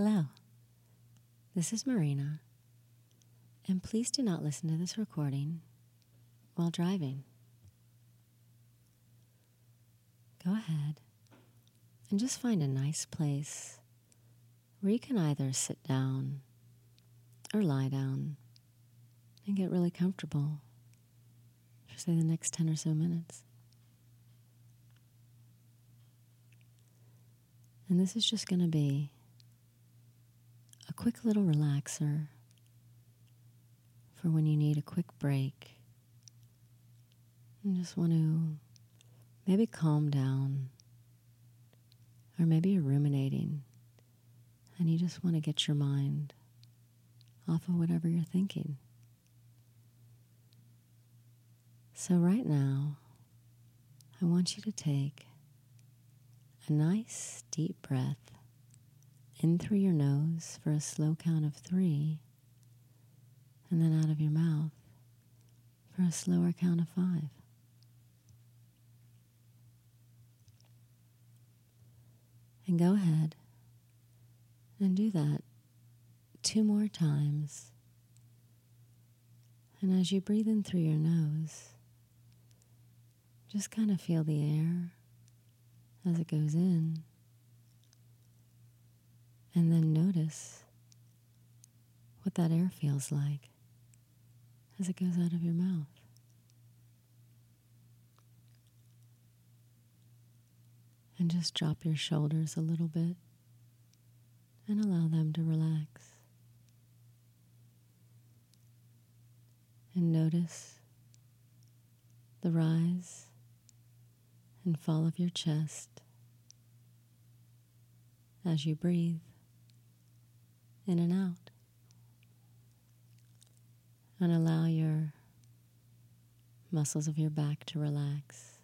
Hello, this is Marina, and please do not listen to this recording while driving. Go ahead and just find a nice place where you can either sit down or lie down and get really comfortable for, say, the next 10 or so minutes. And this is just going to be quick little relaxer for when you need a quick break and just want to maybe calm down, or maybe you're ruminating and you just want to get your mind off of whatever you're thinking. So, right now, I want you to take a nice deep breath in through your nose for a slow count of three, and then out of your mouth for a slower count of five. And go ahead and do that two more times. And as you breathe in through your nose, just kind of feel the air as it goes in. And then notice what that air feels like as it goes out of your mouth. And just drop your shoulders a little bit and allow them to relax. And notice the rise and fall of your chest as you breathe in and out. And allow your muscles of your back to relax.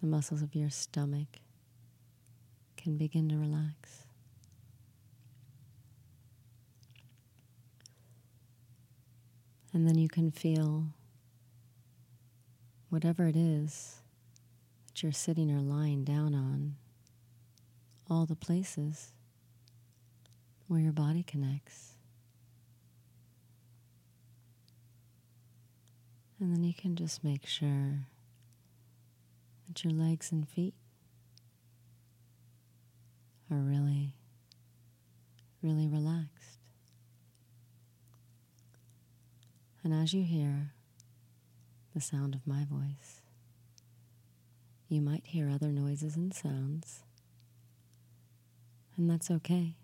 The muscles of your stomach can begin to relax. And then you can feel whatever it is that you're sitting or lying down on, all the places where your body connects. And then you can just make sure that your legs and feet are really, really relaxed. And as you hear the sound of my voice, you might hear other noises and sounds. And that's okay,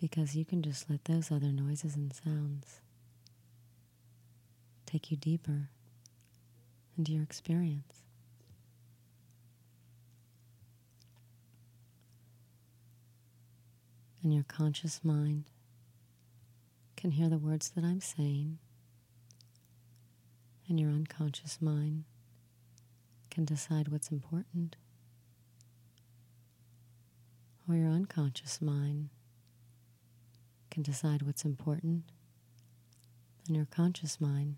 because you can just let those other noises and sounds take you deeper into your experience. And your conscious mind can hear the words that I'm saying, and your unconscious mind can decide what's important, or your unconscious mind can decide what's important, and your conscious mind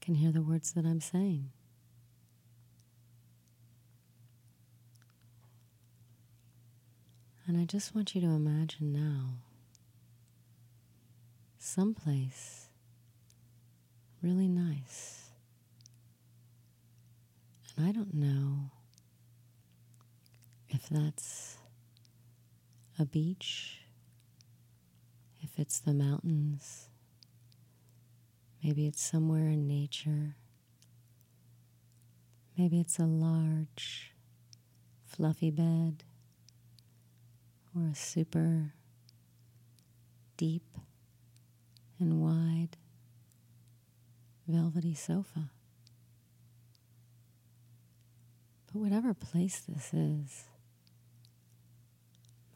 can hear the words that I'm saying. And I just want you to imagine now someplace really nice. And I don't know if that's a beach, if it's the mountains, maybe it's somewhere in nature, maybe it's a large, fluffy bed or a super deep and wide velvety sofa. But whatever place this is,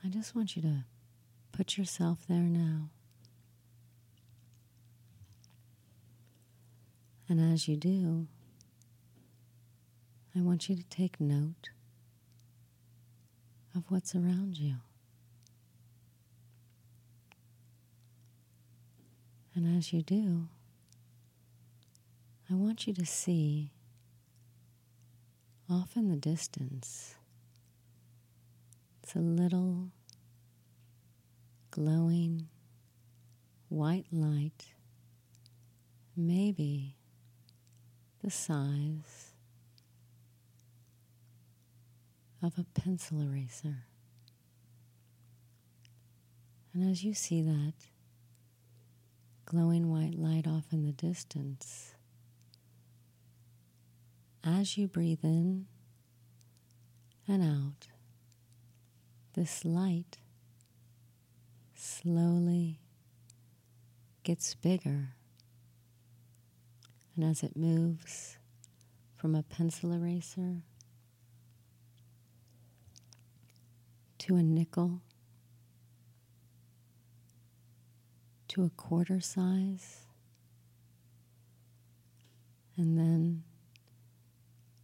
I just want you to put yourself there now. And as you do, I want you to take note of what's around you. And as you do, I want you to see off in the distance It's a little glowing white light, maybe the size of a pencil eraser. And as you see that glowing white light off in the distance, as you breathe in and out, this light slowly gets bigger. And as it moves from a pencil eraser to a nickel to a quarter size, and then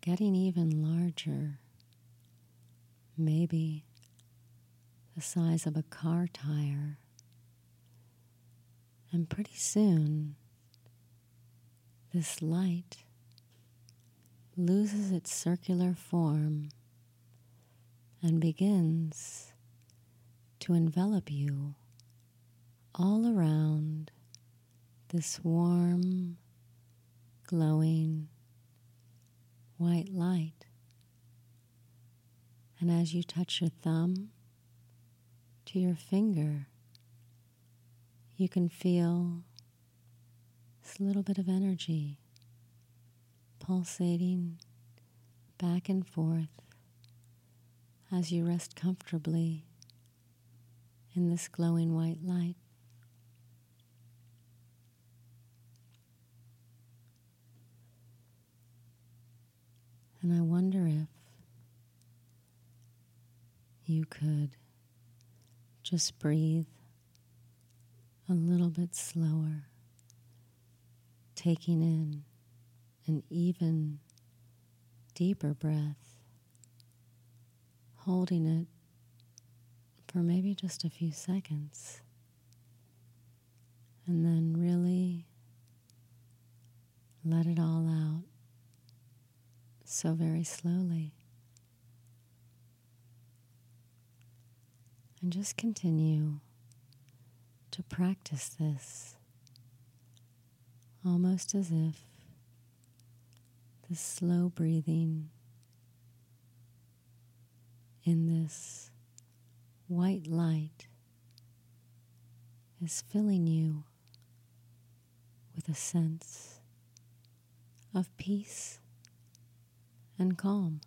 getting even larger, maybe the size of a car tire. And pretty soon, this light loses its circular form and begins to envelop you all around this warm, glowing white light. And as you touch your thumb to your finger, you can feel this little bit of energy pulsating back and forth as you rest comfortably in this glowing white light. And I wonder if you could just breathe a little bit slower, taking in an even deeper breath, holding it for maybe just a few seconds, and then really let it all out so very slowly. And just continue to practice this almost as if the slow breathing in this white light is filling you with a sense of peace and calm.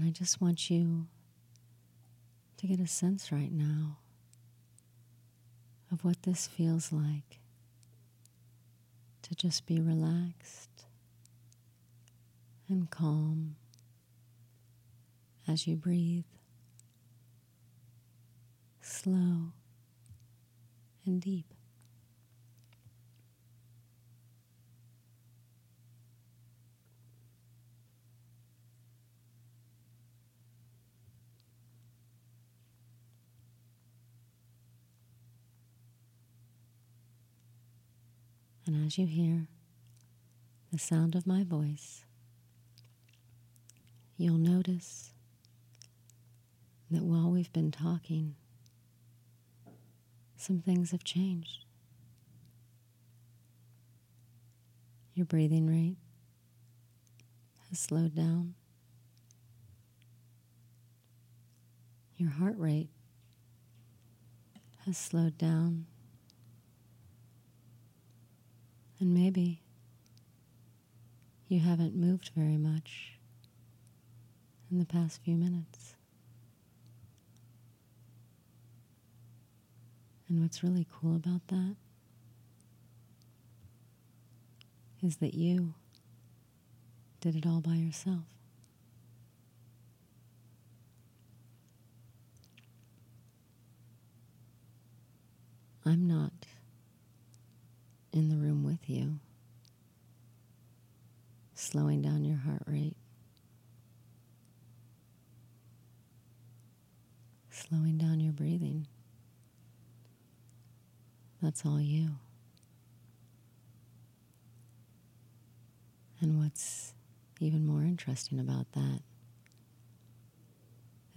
And I just want you to get a sense right now of what this feels like to just be relaxed and calm as you breathe slow and deep. And as you hear the sound of my voice, you'll notice that while we've been talking, some things have changed. Your breathing rate has slowed down. Your heart rate has slowed down. And maybe you haven't moved very much in the past few minutes. And what's really cool about that is that you did it all by yourself. I'm not That's all you. And what's even more interesting about that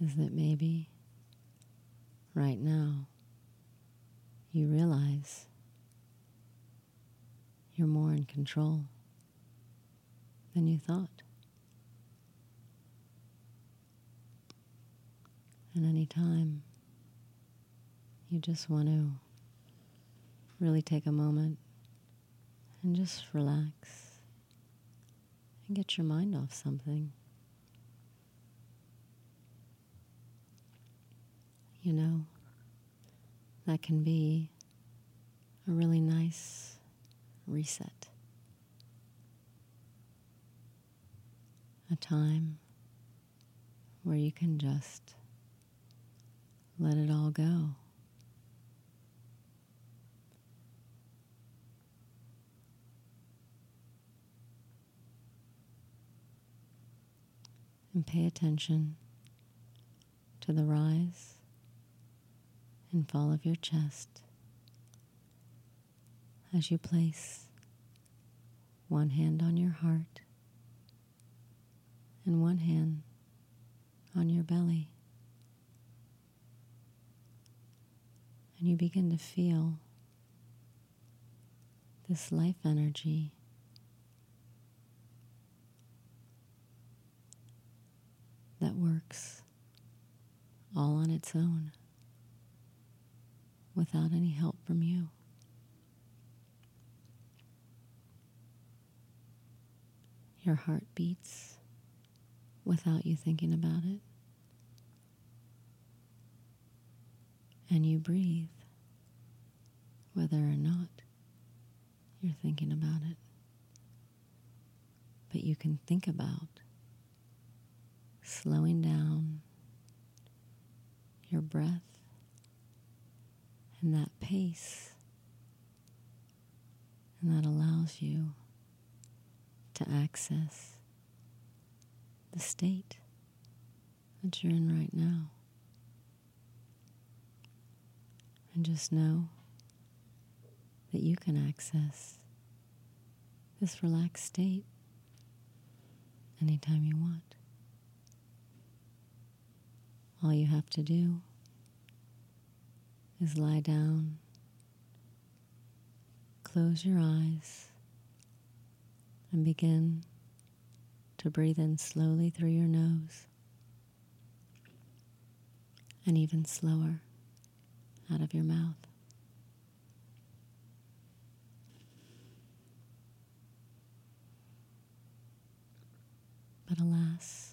is that maybe right now you realize you're more in control than you thought. And anytime you just want to really take a moment and just relax and get your mind off something. You know, that can be a really nice reset. A time where you can just let it all go. And pay attention to the rise and fall of your chest as you place one hand on your heart and one hand on your belly. And you begin to feel this life energy that works all on its own without any help from you. Your heart beats without you thinking about it. And you breathe whether or not you're thinking about it. But you can think about slowing down your breath and that pace. And that allows you to access the state that you're in right now. And just know that you can access this relaxed state anytime you want. All you have to do is lie down, close your eyes, and begin to breathe in slowly through your nose and even slower out of your mouth. But alas,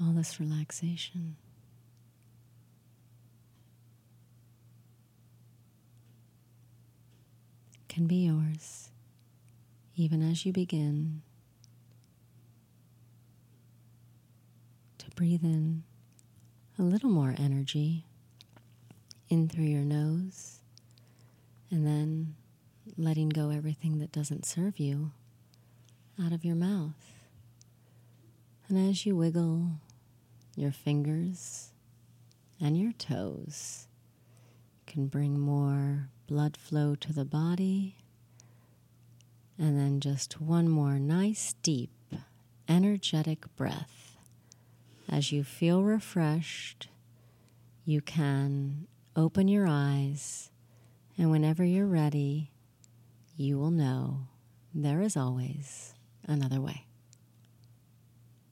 all this relaxation can be yours even as you begin to breathe in a little more energy in through your nose and then letting go everything that doesn't serve you out of your mouth. And as you wiggle your fingers and your toes, can bring more blood flow to the body. And then just one more nice, deep, energetic breath. As you feel refreshed, you can open your eyes, and whenever you're ready, you will know there is always another way.